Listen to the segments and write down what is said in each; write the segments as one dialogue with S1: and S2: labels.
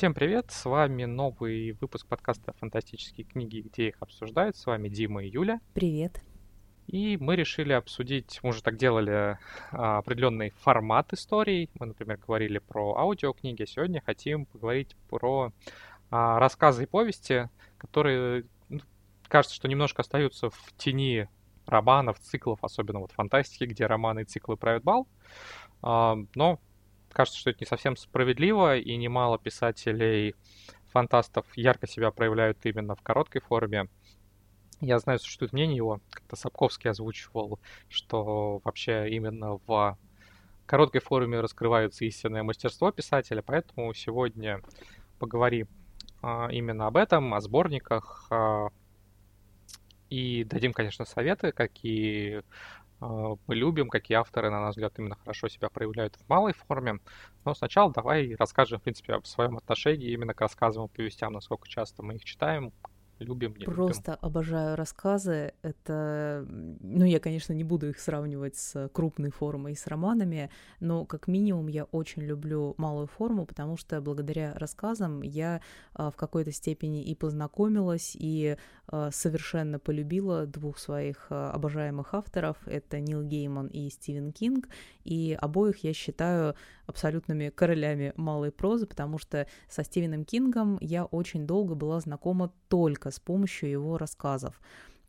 S1: Всем привет, с вами новый выпуск подкаста «Фантастические книги», где их обсуждают. С вами Дима и Юля.
S2: Привет.
S1: И мы решили обсудить, мы уже так делали, а, определенный формат историй. Мы, например, говорили про аудиокниги, а сегодня хотим поговорить про а, рассказы и повести, которые, ну, кажется, что немножко остаются в тени романов, циклов, особенно вот фантастики, где романы и циклы правят бал. А, но кажется, что это не совсем справедливо, и немало писателей, фантастов ярко себя проявляют именно в короткой форме. Я знаю, существует мнение его, как-то Сапковский озвучивал, что вообще именно в короткой форме раскрывается истинное мастерство писателя, поэтому сегодня поговорим а, именно об этом, о сборниках, а, и дадим, конечно, советы, какие мы любим, какие авторы, на наш взгляд, именно хорошо себя проявляют в малой форме. Но сначала давай расскажем, в принципе, о своем отношении именно к рассказам и повестям, насколько часто мы их читаем, любим, не
S2: Просто
S1: любим.
S2: обожаю рассказы. Это, ну, я, конечно, не буду их сравнивать с крупной формой и с романами, но как минимум я очень люблю малую форму, потому что благодаря рассказам я а, в какой-то степени и познакомилась, и а, совершенно полюбила двух своих а, обожаемых авторов. Это Нил Гейман и Стивен Кинг, и обоих я считаю абсолютными королями малой прозы, потому что со Стивеном Кингом я очень долго была знакома только с помощью его рассказов.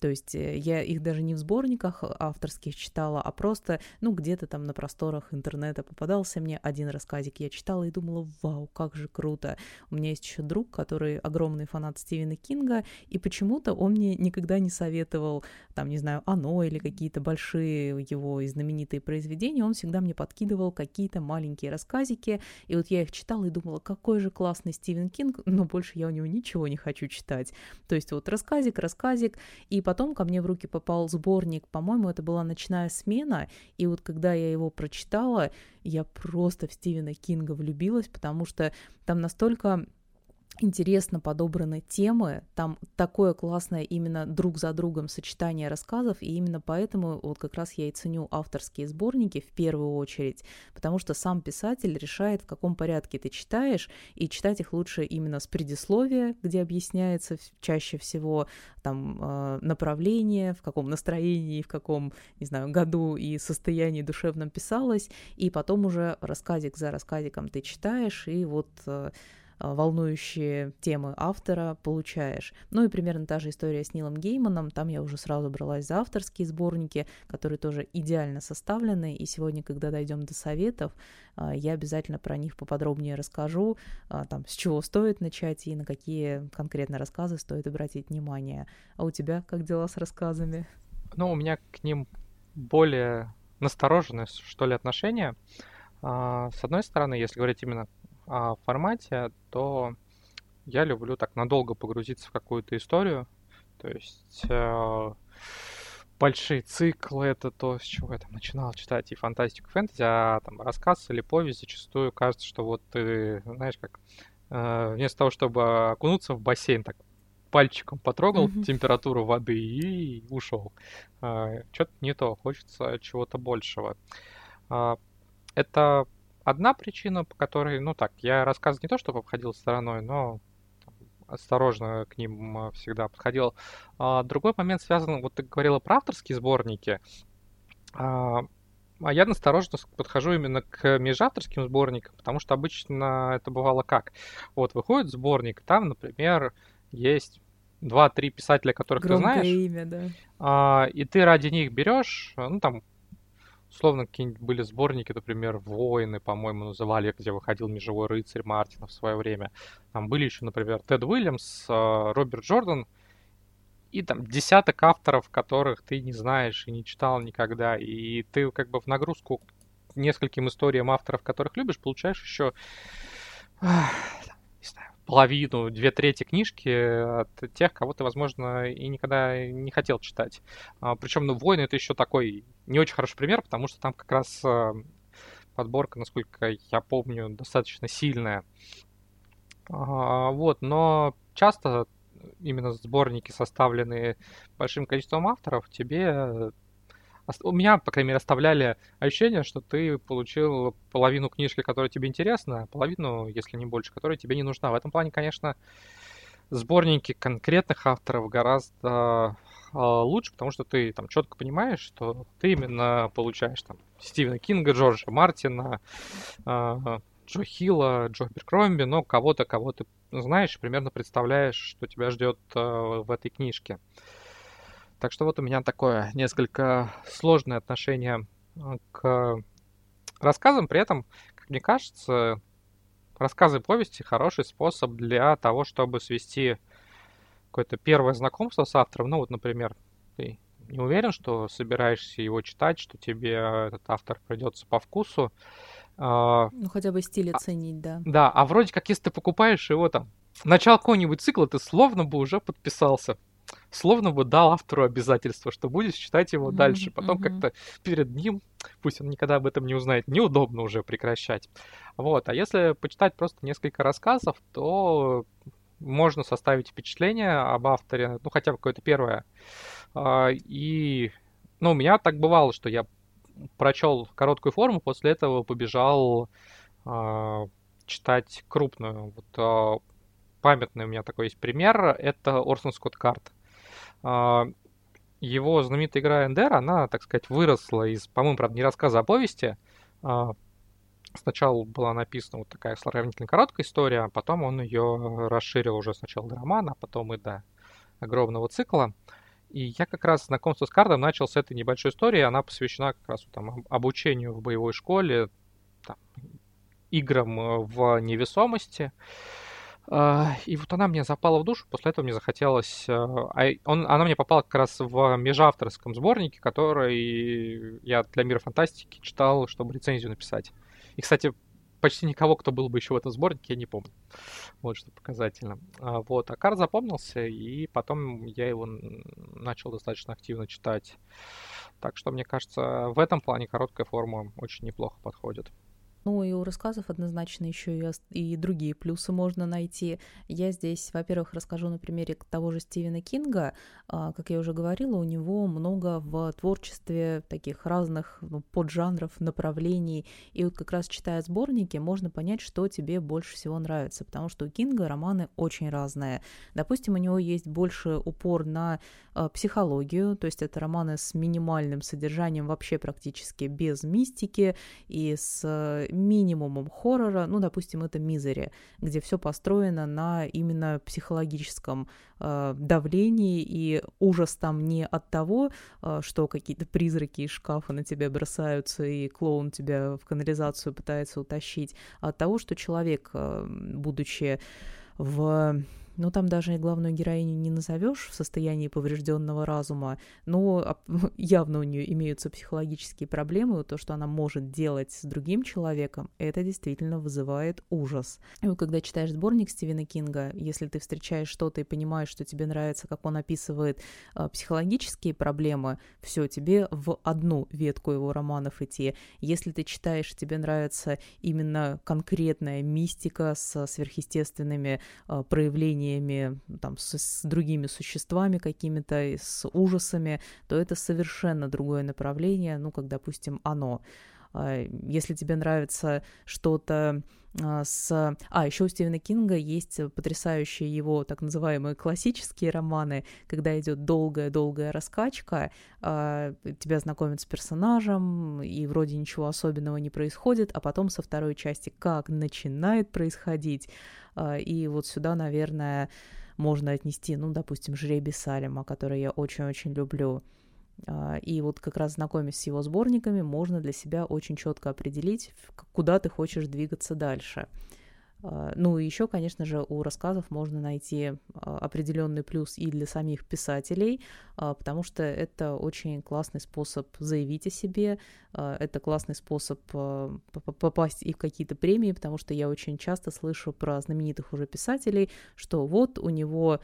S2: То есть э, я их даже не в сборниках авторских читала, а просто, ну, где-то там на просторах интернета попадался мне один рассказик, я читала и думала, вау, как же круто. У меня есть еще друг, который огромный фанат Стивена Кинга, и почему-то он мне никогда не советовал, там, не знаю, «Оно» или какие-то большие его знаменитые произведения, он всегда мне подкидывал какие-то маленькие рассказики, и вот я их читала и думала, какой же классный Стивен Кинг, но больше я у него ничего не хочу читать. То есть вот рассказик, рассказик, и потом ко мне в руки попал сборник, по-моему, это была «Ночная смена», и вот когда я его прочитала, я просто в Стивена Кинга влюбилась, потому что там настолько интересно подобраны темы, там такое классное именно друг за другом сочетание рассказов, и именно поэтому вот как раз я и ценю авторские сборники в первую очередь, потому что сам писатель решает, в каком порядке ты читаешь, и читать их лучше именно с предисловия, где объясняется чаще всего там э, направление, в каком настроении, в каком, не знаю, году и состоянии душевном писалось, и потом уже рассказик за рассказиком ты читаешь, и вот э, волнующие темы автора получаешь. Ну и примерно та же история с Нилом Гейманом. Там я уже сразу бралась за авторские сборники, которые тоже идеально составлены. И сегодня, когда дойдем до советов, а, я обязательно про них поподробнее расскажу, а, там, с чего стоит начать и на какие конкретно рассказы стоит обратить внимание. А у тебя как дела с рассказами?
S1: Ну, у меня к ним более настороженное, что ли, отношение. С одной стороны, если говорить именно а, формате, то я люблю так надолго погрузиться в какую-то историю. То есть э, большие циклы это то, с чего я там начинал читать и фантастику, и фэнтези, а там рассказ или повесть зачастую кажется, что вот ты, знаешь, как э, вместо того, чтобы окунуться в бассейн, так пальчиком потрогал mm-hmm. температуру воды и ушел. Э, что-то не то, хочется чего-то большего. Э, это одна причина, по которой, ну так, я рассказ не то чтобы обходил стороной, но осторожно к ним а, всегда подходил. А, другой момент связан, вот ты говорила про авторские сборники, а, а я настороженно подхожу именно к межавторским сборникам, потому что обычно это бывало как? Вот выходит сборник, там, например, есть два-три писателя, которых
S2: Громкое
S1: ты знаешь.
S2: имя, да.
S1: А, и ты ради них берешь, ну там Условно, какие-нибудь были сборники, например, «Воины», по-моему, называли, где выходил «Межевой рыцарь» Мартина в свое время. Там были еще, например, Тед Уильямс, э, Роберт Джордан, и там десяток авторов, которых ты не знаешь и не читал никогда. И ты как бы в нагрузку нескольким историям авторов, которых любишь, получаешь еще половину, две трети книжки от тех, кого ты, возможно, и никогда не хотел читать. А, причем, ну, «Войны» — это еще такой не очень хороший пример, потому что там как раз а, подборка, насколько я помню, достаточно сильная. А, вот, но часто именно сборники, составленные большим количеством авторов, тебе у меня, по крайней мере, оставляли ощущение, что ты получил половину книжки, которая тебе интересна, половину, если не больше, которая тебе не нужна. В этом плане, конечно, сборники конкретных авторов гораздо э, лучше, потому что ты там четко понимаешь, что ты именно получаешь там Стивена Кинга, Джорджа Мартина, э, Джо Хилла, Джо Беркромби, но кого-то, кого ты знаешь, примерно представляешь, что тебя ждет в этой книжке. Так что вот у меня такое несколько сложное отношение к рассказам. При этом, как мне кажется, рассказы повести хороший способ для того, чтобы свести какое-то первое знакомство с автором. Ну вот, например, ты не уверен, что собираешься его читать, что тебе этот автор придется по вкусу.
S2: А, ну, хотя бы стиль а, оценить, да.
S1: Да, а вроде как, если ты покупаешь его там, начало какого-нибудь цикла, ты словно бы уже подписался. Словно бы дал автору обязательство, что будешь читать его mm-hmm, дальше. Потом mm-hmm. как-то перед ним, пусть он никогда об этом не узнает, неудобно уже прекращать. Вот. А если почитать просто несколько рассказов, то можно составить впечатление об авторе, ну, хотя бы какое-то первое. А, и, ну, у меня так бывало, что я прочел короткую форму, после этого побежал э, читать крупную. Вот э, памятный у меня такой есть пример, это Орсон Скотт Карт. Его знаменитая игра Эндер, она, так сказать, выросла из, по-моему, правда, не рассказа, а повести. Э, сначала была написана вот такая сравнительно короткая история, а потом он ее расширил уже сначала до романа, а потом и до огромного цикла. И я как раз знакомство с кардом начал с этой небольшой истории. Она посвящена как раз там, обучению в боевой школе, там, играм э, в невесомости. А, и вот она мне запала в душу, после этого мне захотелось... Э, а он, она мне попала как раз в межавторском сборнике, который я для мира фантастики читал, чтобы рецензию написать. И, кстати, почти никого, кто был бы еще в этом сборнике, я не помню. Вот что показательно. А, вот, а Кар запомнился, и потом я его начал достаточно активно читать. Так что, мне кажется, в этом плане короткая форма очень неплохо подходит.
S2: Ну и у рассказов однозначно еще и, и другие плюсы можно найти. Я здесь, во-первых, расскажу на примере того же Стивена Кинга. А, как я уже говорила, у него много в творчестве таких разных ну, поджанров, направлений. И вот как раз читая сборники, можно понять, что тебе больше всего нравится. Потому что у Кинга романы очень разные. Допустим, у него есть больше упор на а, психологию, то есть это романы с минимальным содержанием, вообще практически без мистики и с минимумом хоррора, ну, допустим, это «Мизери», где все построено на именно психологическом э, давлении, и ужас там не от того, э, что какие-то призраки из шкафа на тебя бросаются, и клоун тебя в канализацию пытается утащить, а от того, что человек, э, будучи в ну, там даже главную героиню не назовешь в состоянии поврежденного разума, но явно у нее имеются психологические проблемы, то, что она может делать с другим человеком, это действительно вызывает ужас. И когда читаешь сборник Стивена Кинга, если ты встречаешь что-то и понимаешь, что тебе нравится, как он описывает э, психологические проблемы, все, тебе в одну ветку его романов идти. Если ты читаешь, тебе нравится именно конкретная мистика с сверхъестественными э, проявлениями знаниями, там, с, с другими существами какими-то, с ужасами, то это совершенно другое направление, ну, как, допустим, оно. А, если тебе нравится что-то а, с... А, еще у Стивена Кинга есть потрясающие его так называемые классические романы, когда идет долгая-долгая раскачка, а, тебя знакомят с персонажем, и вроде ничего особенного не происходит, а потом со второй части как начинает происходить, и вот сюда, наверное, можно отнести, ну, допустим, «Жребий Салема», который я очень-очень люблю. А, и вот как раз знакомясь с его сборниками, можно для себя очень четко определить, куда ты хочешь двигаться дальше. А, ну и еще, конечно же, у рассказов можно найти а, определенный плюс и для самих писателей, потому что это очень классный способ заявить о себе, это классный способ попасть и в какие-то премии, потому что я очень часто слышу про знаменитых уже писателей, что вот у него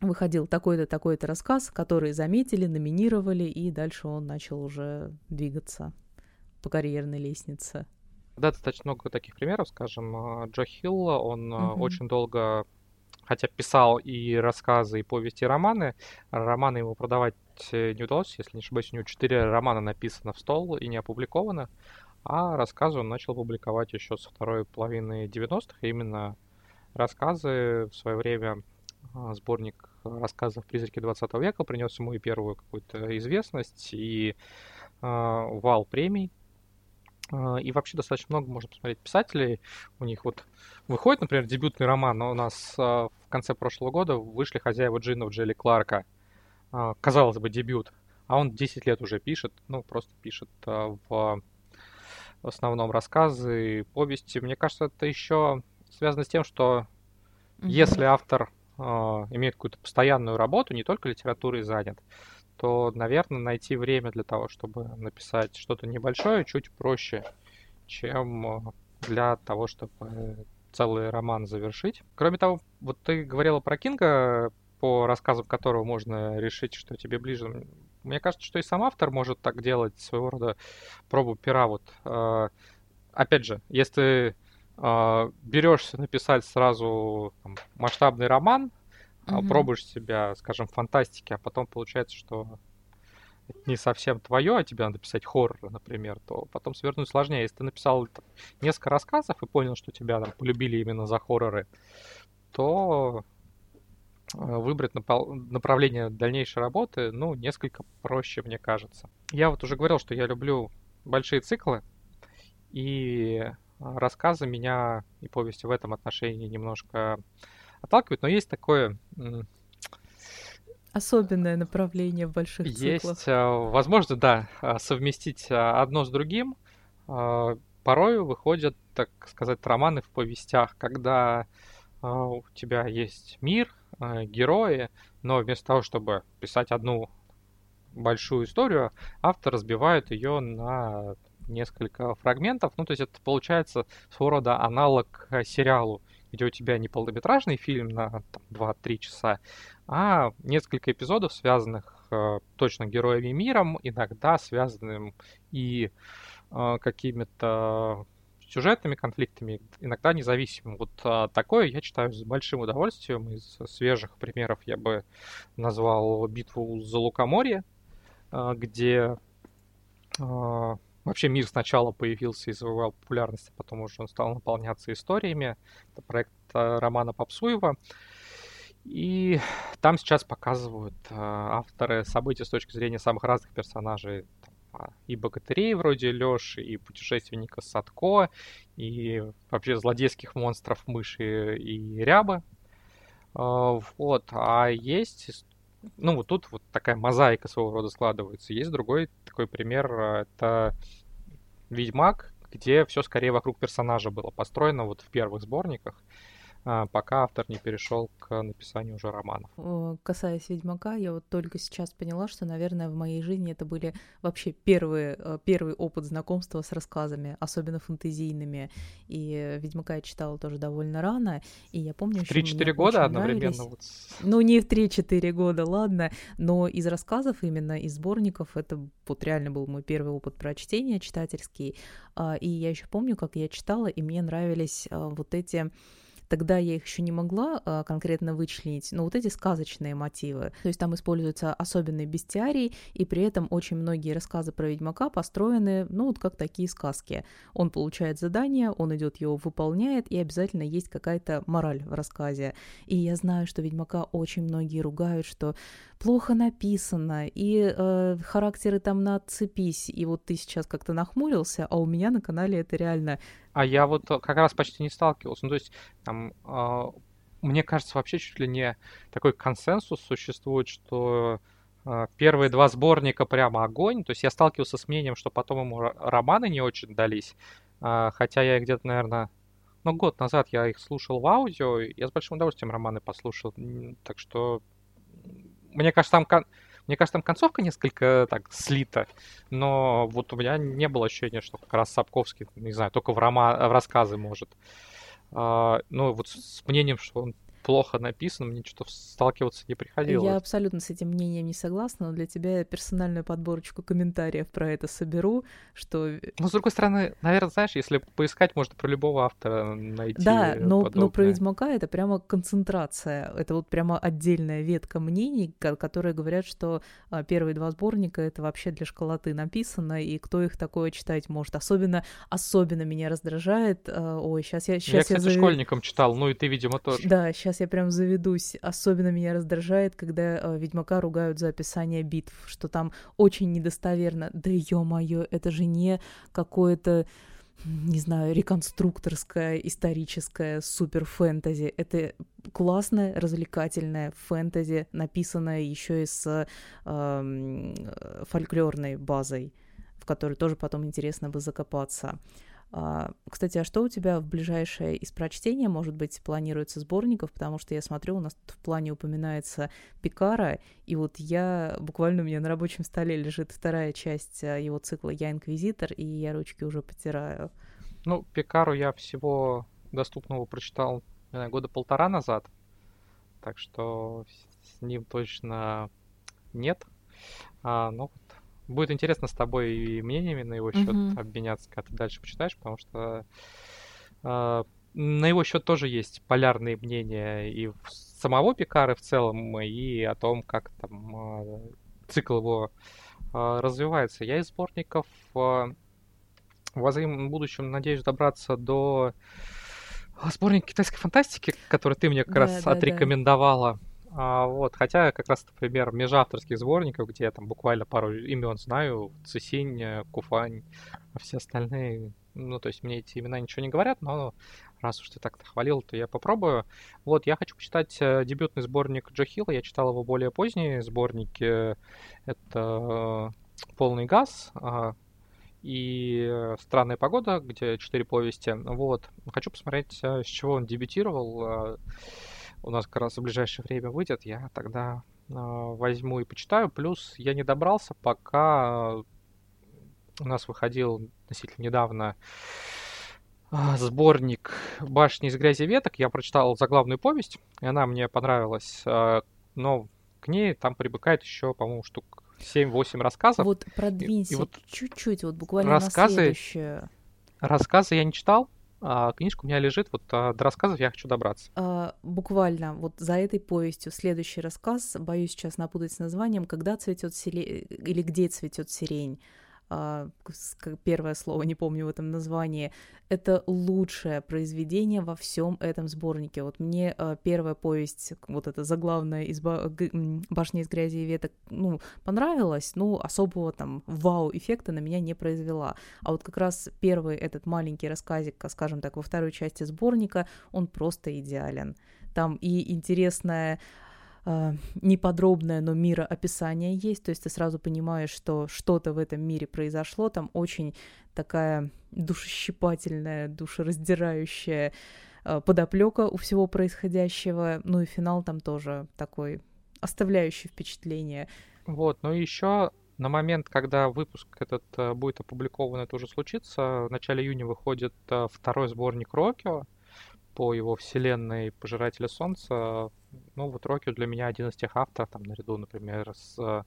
S2: выходил такой-то, такой-то рассказ, который заметили, номинировали, и дальше он начал уже двигаться по карьерной лестнице.
S1: Да, достаточно много таких примеров, скажем, а, Джо Хилла, он mm-hmm. очень долго хотя писал и рассказы, и повести, и романы. Романы ему продавать не удалось, если не ошибаюсь, у него четыре романа написано в стол и не опубликовано, а рассказы он начал публиковать еще со второй половины 90-х, именно рассказы в свое время сборник рассказов «Призраки 20 века» принес ему и первую какую-то известность, и э, вал премий. Э, и вообще достаточно много можно посмотреть писателей. У них вот выходит, например, дебютный роман, но у нас в конце прошлого года вышли «Хозяева джинов» Джелли Кларка. Казалось бы, дебют. А он 10 лет уже пишет, ну, просто пишет в, основном рассказы, повести. Мне кажется, это еще связано с тем, что mm-hmm. если автор имеет какую-то постоянную работу, не только литературой занят, то, наверное, найти время для того, чтобы написать что-то небольшое, чуть проще, чем э, для того, чтобы целый роман завершить. Кроме того, вот ты говорила про Кинга, по рассказам которого можно решить, что тебе ближе. Мне кажется, что и сам автор может так делать, своего рода пробу пера. Вот, э, опять же, если берешься написать сразу там, масштабный роман, mm-hmm. пробуешь себя, скажем, в фантастике, а потом получается, что это не совсем твое, а тебе надо писать хоррор, например, то потом свернуть сложнее. Если ты написал там, несколько рассказов и понял, что тебя там полюбили именно за хорроры, то э, выбрать направление дальнейшей работы, ну, несколько проще, мне кажется. Я вот уже говорил, что я люблю большие циклы, и рассказы меня и повести в этом отношении немножко отталкивают, но есть такое
S2: особенное направление в больших
S1: есть,
S2: циклах.
S1: Есть, возможно, да, а, совместить а, одно с другим. А, порой выходят, так сказать, романы в повестях, когда у тебя есть мир, герои, но вместо того, чтобы писать одну большую историю, автор разбивает ее на несколько фрагментов. Ну, то есть это получается своего рода аналог э, сериалу, где у тебя не полнометражный фильм на там, 2-3 часа, а несколько эпизодов, связанных э, точно героями миром, иногда связанным и э, какими-то сюжетными конфликтами, иногда независимым. Вот а, такое я читаю с большим удовольствием. Из свежих примеров я бы назвал битву за Лукоморье, а, где а, Вообще мир сначала появился и завоевал популярность, а потом уже он стал наполняться историями. Это проект э, Романа Попсуева. И там сейчас показывают э, авторы событий с точки зрения самых разных персонажей. А, и богатырей вроде Лёши, и путешественника Садко, и вообще злодейских монстров Мыши и Рябы. Э, вот. А есть ну, вот тут вот такая мозаика своего рода складывается. Есть другой такой пример, это Ведьмак, где все скорее вокруг персонажа было построено вот в первых сборниках. А, пока автор не перешел к написанию уже романов.
S2: Касаясь Ведьмака, я вот только сейчас поняла, что, наверное, в моей жизни это были вообще первые, э, первый опыт знакомства с рассказами, особенно фэнтезийными. И Ведьмака я читала тоже довольно рано, и я помню...
S1: 3-4 года одновременно? Вот.
S2: Ну, не в 3-4 года, ладно, но из рассказов именно, из сборников, это вот реально был мой первый опыт прочтения читательский. А, и я еще помню, как я читала, и мне нравились а, вот эти Тогда я их еще не могла а, конкретно вычленить, но вот эти сказочные мотивы. То есть там используется особенный бестиарий, и при этом очень многие рассказы про Ведьмака построены, ну, вот как такие сказки. Он получает задание, он идет его выполняет, и обязательно есть какая-то мораль в рассказе. И я знаю, что Ведьмака очень многие ругают, что плохо написано, и э, характеры там на отцепись, и вот ты сейчас как-то нахмурился, а у меня на канале это реально
S1: а я вот э, как раз почти не сталкивался. Ну, то есть, там, э, мне кажется, вообще чуть ли не такой консенсус существует, что э, первые два сборника прямо огонь. То есть я сталкивался с мнением, что потом ему романы не очень дались. Э, хотя я где-то, наверное, ну, год назад я их слушал в аудио, я с большим удовольствием романы послушал. Так что, мне кажется, там мне кажется, там концовка несколько так слита, но вот у меня не было ощущения, что как раз Сапковский, не знаю, только в, рома... в рассказы может. А, ну, вот с мнением, что он плохо написано, мне что-то сталкиваться не приходилось.
S2: Я абсолютно с этим мнением не согласна, но для тебя я персональную подборочку комментариев про это соберу, что...
S1: Ну, с другой стороны, наверное, знаешь, если поискать, можно про любого автора найти
S2: Да, но,
S1: подобное.
S2: но про Ведьмака это прямо концентрация, это вот прямо отдельная ветка мнений, которые говорят, что а, первые два сборника это вообще для школоты написано, и кто их такое читать может. Особенно, особенно меня раздражает, а, ой, сейчас я... Сейчас
S1: я, кстати, я зав... школьником читал, ну и ты, видимо, тоже.
S2: Да, сейчас я прям заведусь. Особенно меня раздражает, когда э, Ведьмака ругают за описание битв, что там очень недостоверно. Да ё-моё, это же не какое-то не знаю, реконструкторское, историческое супер фэнтези. Это классное, развлекательное фэнтези, написанное еще и с э, фольклорной базой, в которой тоже потом интересно бы закопаться. А, кстати, а что у тебя в ближайшее из прочтения, может быть, планируется сборников? Потому что я смотрю, у нас в плане упоминается Пикара, и вот я, буквально у меня на рабочем столе лежит вторая часть а, его цикла «Я инквизитор», и я ручки уже потираю.
S1: Ну, Пикару я всего доступного прочитал знаю, года полтора назад, так что с ним точно нет. А, но Будет интересно с тобой и мнениями на его счет mm-hmm. обменяться, когда ты дальше почитаешь, потому что э, на его счет тоже есть полярные мнения и самого Пикары в целом, и о том, как там э, цикл его э, развивается. Я из сборников э, в возможном будущем надеюсь добраться до сборника китайской фантастики, который ты мне как да, раз да, отрекомендовала. Да. А, вот, хотя как раз, например, межавторских сборников, где я там буквально пару имен знаю, Цесинь, Куфань, а все остальные, ну, то есть мне эти имена ничего не говорят, но раз уж ты так-то хвалил, то я попробую. Вот, я хочу почитать э, дебютный сборник Джо Хилла, я читал его более поздние сборники, это «Полный газ», а, и «Странная погода», где четыре повести. Вот. Хочу посмотреть, э, с чего он дебютировал у нас как раз в ближайшее время выйдет, я тогда э, возьму и почитаю. Плюс я не добрался, пока у нас выходил относительно недавно э, сборник «Башни из грязи веток». Я прочитал заглавную повесть, и она мне понравилась. Но к ней там прибыкает еще, по-моему, штук 7-8 рассказов.
S2: Вот продвинься и, и вот чуть-чуть, вот буквально рассказы, на следующее.
S1: Рассказы я не читал, а книжка у меня лежит, вот а, до рассказов я хочу добраться.
S2: А, буквально вот за этой повестью следующий рассказ, боюсь сейчас напутать с названием «Когда цветет сирень» или «Где цветет сирень». А, первое слово не помню в этом названии, это лучшее произведение во всем этом сборнике. Вот мне а, первая повесть, вот эта заглавная из «Башни из грязи и веток», ну, понравилась, но особого там вау-эффекта на меня не произвела. А вот как раз первый этот маленький рассказик, скажем так, во второй части сборника, он просто идеален. Там и интересная э, неподробное, но мироописание есть, то есть ты сразу понимаешь, что что-то в этом мире произошло, там очень такая душещипательная, душераздирающая э, подоплека у всего происходящего, ну и финал там тоже такой оставляющий впечатление.
S1: Вот, ну и еще на момент, когда выпуск этот э, будет опубликован, это уже случится. В начале июня выходит э, второй сборник Рокио по его вселенной Пожирателя Солнца, ну, вот Рокио для меня один из тех авторов, там, наряду, например, с э,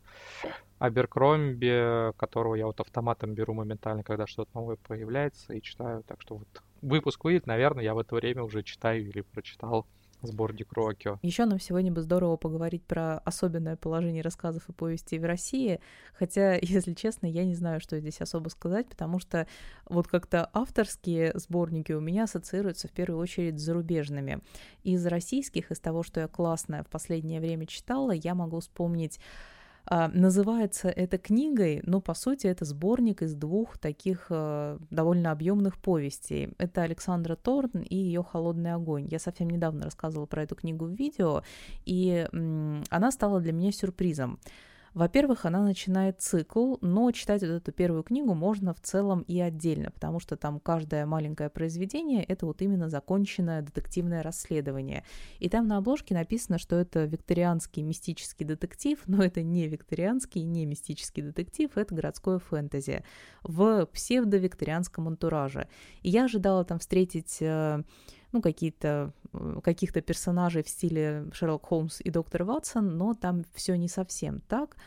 S1: Аберкромби, которого я вот автоматом беру моментально, когда что-то новое появляется, и читаю. Так что вот выпуск выйдет, наверное, я в это время уже читаю или прочитал сборник Рокио.
S2: Еще нам сегодня бы здорово поговорить про особенное положение рассказов и повестей в России, хотя, если честно, я не знаю, что здесь особо сказать, потому что вот как-то авторские сборники у меня ассоциируются в первую очередь с зарубежными. Из российских, из того, что я классное в последнее время читала, я могу вспомнить называется это книгой, но по сути это сборник из двух таких а, довольно объемных повестей. Это Александра Торн и ее «Холодный огонь». Я совсем недавно рассказывала про эту книгу в видео, и она стала для меня сюрпризом. Во-первых, она начинает цикл, но читать вот эту первую книгу можно в целом и отдельно, потому что там каждое маленькое произведение — это вот именно законченное детективное расследование. И там на обложке написано, что это викторианский мистический детектив, но это не викторианский, не мистический детектив, это городское фэнтези в псевдо-викторианском антураже. И я ожидала там встретить э, ну, какие-то, каких-то персонажей в стиле Шерлок Холмс и доктор Ватсон, но там все не совсем так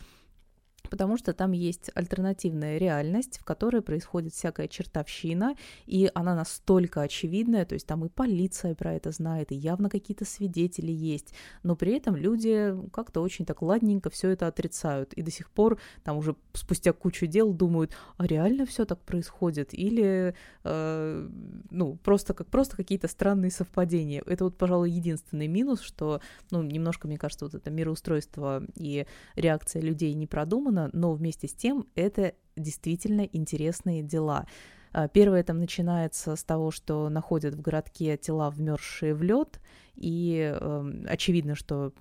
S2: потому что там есть альтернативная реальность, в которой происходит всякая чертовщина, и она настолько очевидная, то есть там и полиция про это знает, и явно какие-то свидетели есть, но при этом люди как-то очень так ладненько все это отрицают, и до сих пор там уже спустя кучу дел думают, а реально все так происходит, или э, ну просто как просто какие-то странные совпадения. Это вот, пожалуй, единственный минус, что ну немножко, мне кажется, вот это мироустройство и реакция людей не продумана, но вместе с тем это действительно интересные дела. А, первое там начинается с того, что находят в городке тела, вмерзшие в лед, и э, очевидно, что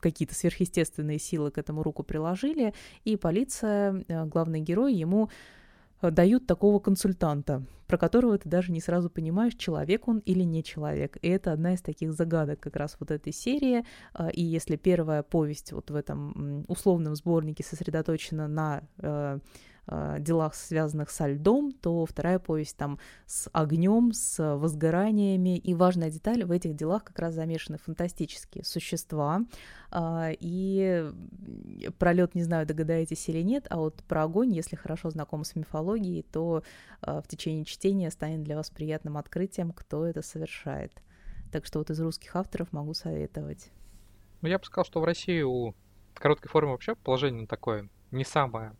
S2: какие-то сверхъестественные силы к этому руку приложили, и полиция, э, главный герой, ему дают такого консультанта, про которого ты даже не сразу понимаешь, человек он или не человек. И это одна из таких загадок как раз вот этой серии. Э, и если первая повесть вот в этом условном сборнике сосредоточена на э, делах, связанных со льдом, то вторая повесть там с огнем, с возгораниями. И важная деталь, в этих делах как раз замешаны фантастические существа. Э, и про лед не знаю, догадаетесь или нет, а вот про огонь, если хорошо знакомы с мифологией, то э, в течение чтения станет для вас приятным открытием, кто это совершает. Так что вот из русских авторов могу советовать.
S1: Ну, я бы сказал, что в России у короткой формы вообще положение такое не самое а,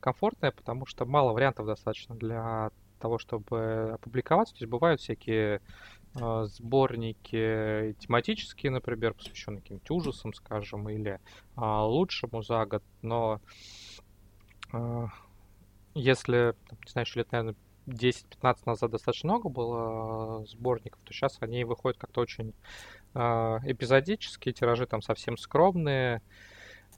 S1: комфортная, потому что мало вариантов достаточно для того, чтобы опубликоваться. То есть бывают всякие э, сборники тематические, например, посвященные каким-то ужасам, скажем, или э, лучшему за год. Но э, если, не знаю, еще лет, наверное, 10-15 назад достаточно много было сборников, то сейчас они выходят как-то очень э, эпизодические, тиражи там совсем скромные. А,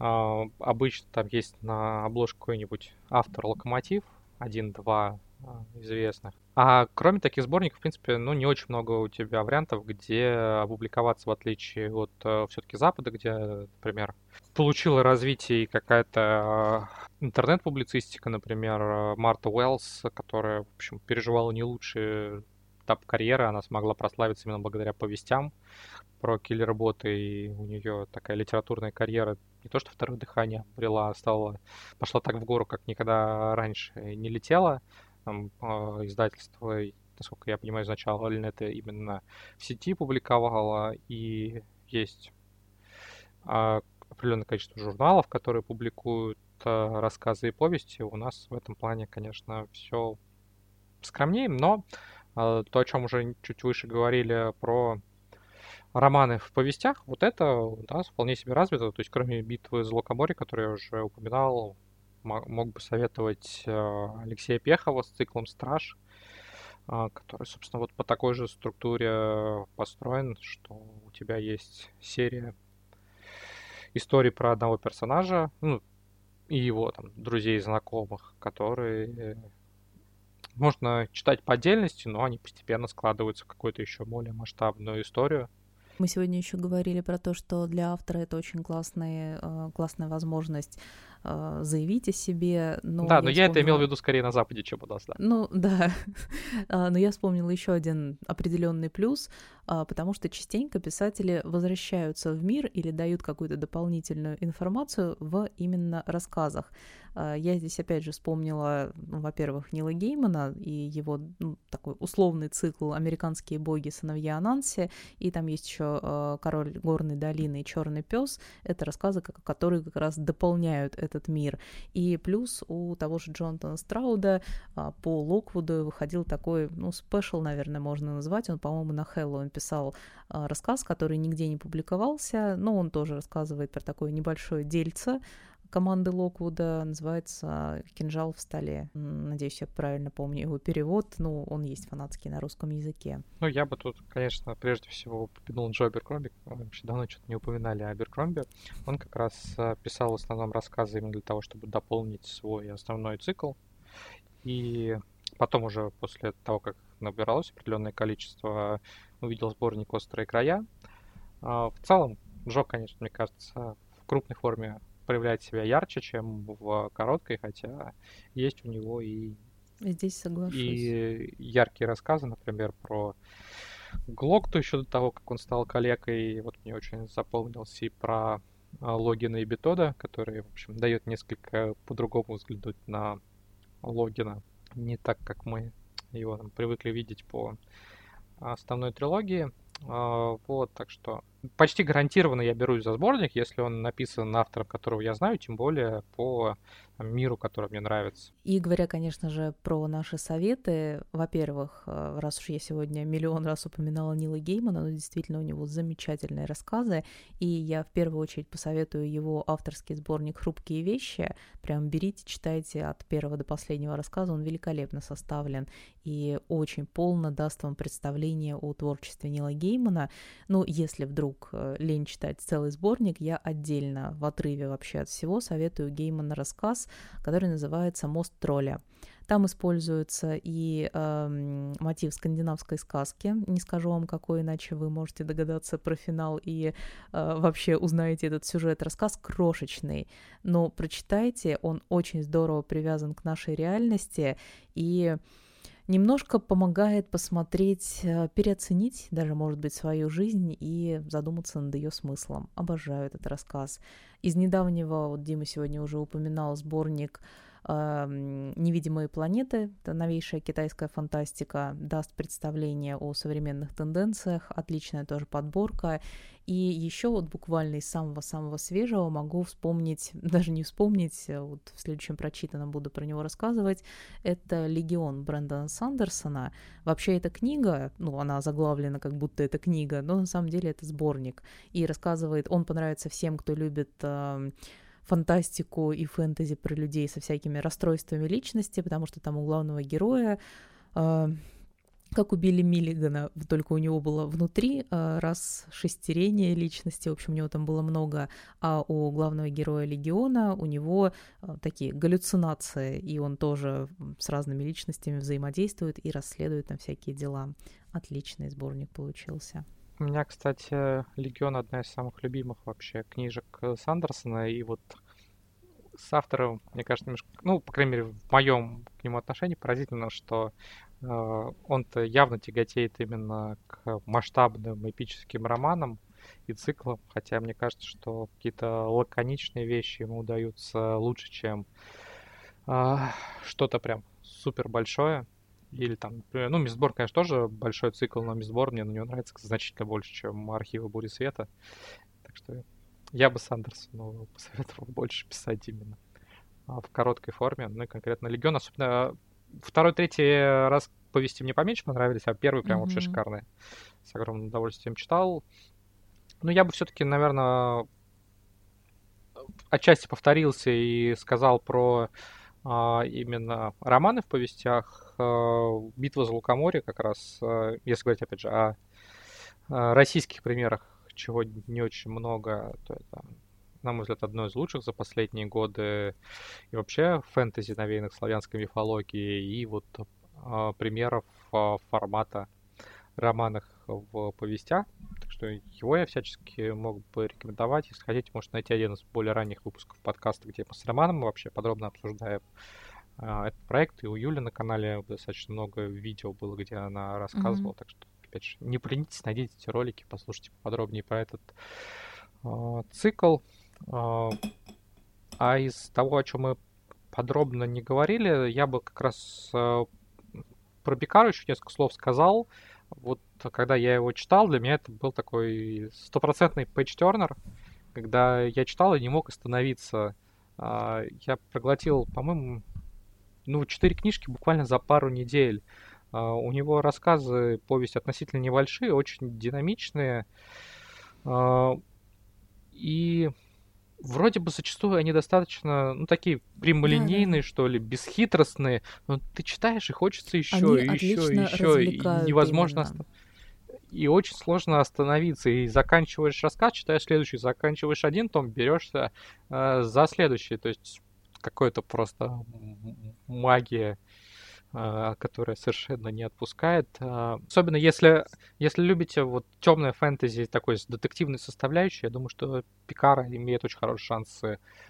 S1: обычно там есть на обложке какой-нибудь автор локомотив, один-два а, известных. А кроме таких сборников, в принципе, ну, не очень много у тебя вариантов, где опубликоваться, в отличие от э, все-таки Запада, где, например, получила развитие какая-то э, интернет-публицистика, например, э, Марта Уэллс, которая, в общем, переживала не лучшие этап карьеры, она смогла прославиться именно благодаря повестям про киллер-боты, и у нее такая литературная карьера не то что второе дыхание обрела, а стала, пошла так в гору, как никогда раньше не летела. Там, э, издательство, насколько я понимаю, изначально это именно в сети публиковало, и есть э, определенное количество журналов, которые публикуют э, рассказы и повести. У нас в этом плане, конечно, все скромнее, но э, то, о чем уже чуть выше говорили про романы в повестях, вот это у вполне себе развито. То есть, кроме битвы за Локоморье, которую я уже упоминал, мог бы советовать э, Алексея Пехова с циклом «Страж», э, который, собственно, вот по такой же структуре построен, что у тебя есть серия историй про одного персонажа, ну, и его там друзей и знакомых, которые можно читать по отдельности, но они постепенно складываются в какую-то еще более масштабную историю.
S2: Мы сегодня еще говорили про то, что для автора это очень классная, э, классная возможность заявить о себе.
S1: Но да, но я это имел в виду скорее на Западе, чем у нас, да.
S2: Ну, да. А, но я вспомнила еще один определенный плюс, а, потому что частенько писатели возвращаются в мир или дают какую-то дополнительную информацию в именно рассказах. А, я здесь опять же вспомнила, ну, во-первых, Нила Геймана и его ну, такой условный цикл «Американские боги. Сыновья Ананси», и там есть еще «Король горной долины» и «Черный пес». Это рассказы, которые как раз дополняют этот мир. И плюс у того же Джонатана Страуда а, по Локвуду выходил такой, ну, спешл, наверное, можно назвать. Он, по-моему, на Хэллоуин писал а, рассказ, который нигде не публиковался, но он тоже рассказывает про такое небольшое дельце, команды Локвуда, называется «Кинжал в столе». Надеюсь, я правильно помню его перевод, ну, он есть фанатский на русском языке.
S1: Ну, я бы тут, конечно, прежде всего упомянул Джо Аберкромби, вообще давно что-то не упоминали о Аберкромби. Он как раз э, писал в основном рассказы именно для того, чтобы дополнить свой основной цикл. И потом уже после того, как набиралось определенное количество, увидел сборник «Острые края». А, в целом, Джо, конечно, мне кажется, в крупной форме проявляет себя ярче, чем в короткой, хотя есть у него и
S2: Здесь соглашусь.
S1: И яркие рассказы, например, про Глокту еще до того, как он стал коллегой. Вот мне очень запомнился и про а, логина и бетода, который, в общем, дает несколько по-другому взглянуть на логина. Не так, как мы его там, привыкли видеть по основной трилогии. А, вот, так что почти гарантированно я берусь за сборник, если он написан автором, которого я знаю, тем более по миру, который мне нравится.
S2: И говоря, конечно же, про наши советы, во-первых, э, раз уж я сегодня миллион раз упоминала Нила Геймана, но действительно у него замечательные рассказы, и я в первую очередь посоветую его авторский сборник «Хрупкие вещи». Прям берите, читайте от первого до последнего рассказа, он великолепно составлен и очень полно даст вам представление о творчестве Нила Геймана. Ну, если вдруг э, лень читать целый сборник, я отдельно в отрыве вообще от всего советую Геймана рассказ который называется «Мост тролля». Там используется и э, мотив скандинавской сказки. Не скажу вам, какой, иначе вы можете догадаться про финал и э, вообще узнаете этот сюжет. Рассказ крошечный, но прочитайте, он очень здорово привязан к нашей реальности и немножко помогает посмотреть, э, переоценить даже, может быть, свою жизнь и задуматься над ее смыслом. Обожаю этот рассказ. Из недавнего, вот Дима сегодня уже упоминал сборник «Невидимые планеты», это новейшая китайская фантастика, даст представление о современных тенденциях, отличная тоже подборка. И еще вот буквально из самого-самого свежего могу вспомнить, даже не вспомнить, а вот в следующем прочитанном буду про него рассказывать, это «Легион» Брэндона Сандерсона. Вообще эта книга, ну, она заглавлена как будто это книга, но на самом деле это сборник. И рассказывает, он понравится всем, кто любит фантастику и фэнтези про людей со всякими расстройствами личности, потому что там у главного героя э, как у Билли Миллигана, только у него было внутри э, раз шестерение личности, в общем, у него там было много, а у главного героя Легиона у него э, такие галлюцинации, и он тоже с разными личностями взаимодействует и расследует там всякие дела. Отличный сборник получился.
S1: У меня, кстати, «Легион» одна из самых любимых вообще книжек э, Сандерсона, и вот с автором, мне кажется, немножко, ну, по крайней мере, в моем к нему отношении поразительно, что э, он-то явно тяготеет именно к масштабным эпическим романам и циклам, хотя мне кажется, что какие-то лаконичные вещи ему удаются лучше, чем э, что-то прям супер большое. Или там, например, ну, Мисбор, конечно, тоже большой цикл, но Мисбор мне на него нравится значительно больше, чем архивы Бури Света. Так что я бы Сандерсону посоветовал больше писать именно а, в короткой форме, ну и конкретно Легион, особенно второй, третий раз повести мне поменьше понравились, а первый прям mm-hmm. вообще шикарный. С огромным удовольствием читал. Ну, я бы все-таки, наверное, отчасти повторился и сказал про а, именно романы в повестях. А, «Битва за Лукоморье» как раз, а, если говорить, опять же, о, российских примерах, чего не очень много, то это, на мой взгляд, одно из лучших за последние годы. И вообще фэнтези, навеянных славянской мифологией, и вот а, примеров а, формата романах в повестях. Что его я всячески мог бы рекомендовать. Если хотите, можете найти один из более ранних выпусков подкаста, где мы с Романом вообще подробно обсуждаем а, этот проект. И у Юли на канале достаточно много видео было, где она рассказывала. Mm-hmm. Так что, опять же, не поленитесь, найдите эти ролики, послушайте подробнее про этот э, цикл. Э, а из того, о чем мы подробно не говорили, я бы как раз про Бикару еще несколько слов сказал вот когда я его читал, для меня это был такой стопроцентный пейдж-тернер, когда я читал и не мог остановиться. А, я проглотил, по-моему, ну, четыре книжки буквально за пару недель. А, у него рассказы, повесть относительно небольшие, очень динамичные. А, и вроде бы зачастую они достаточно, ну, такие прямолинейные, да, да. что ли, бесхитростные, но ты читаешь и хочется еще, они и еще, и еще, и невозможно... Именно. И очень сложно остановиться. И заканчиваешь рассказ, читаешь следующий, заканчиваешь один том, берешься э, за следующий. То есть какой-то просто магия которая совершенно не отпускает. А, особенно если, если любите вот темное фэнтези такой с детективной составляющей, я думаю, что Пикара имеет очень хороший шанс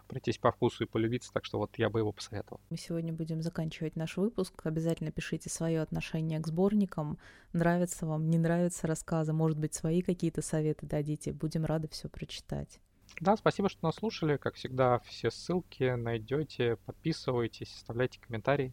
S1: пройтись по вкусу и полюбиться, так что вот я бы его посоветовал.
S2: Мы сегодня будем заканчивать наш выпуск. Обязательно пишите свое отношение к сборникам. Нравится вам, не нравятся рассказы, может быть, свои какие-то советы дадите. Будем рады все прочитать.
S1: Да, спасибо, что нас слушали. Как всегда, все ссылки найдете. Подписывайтесь, оставляйте комментарии.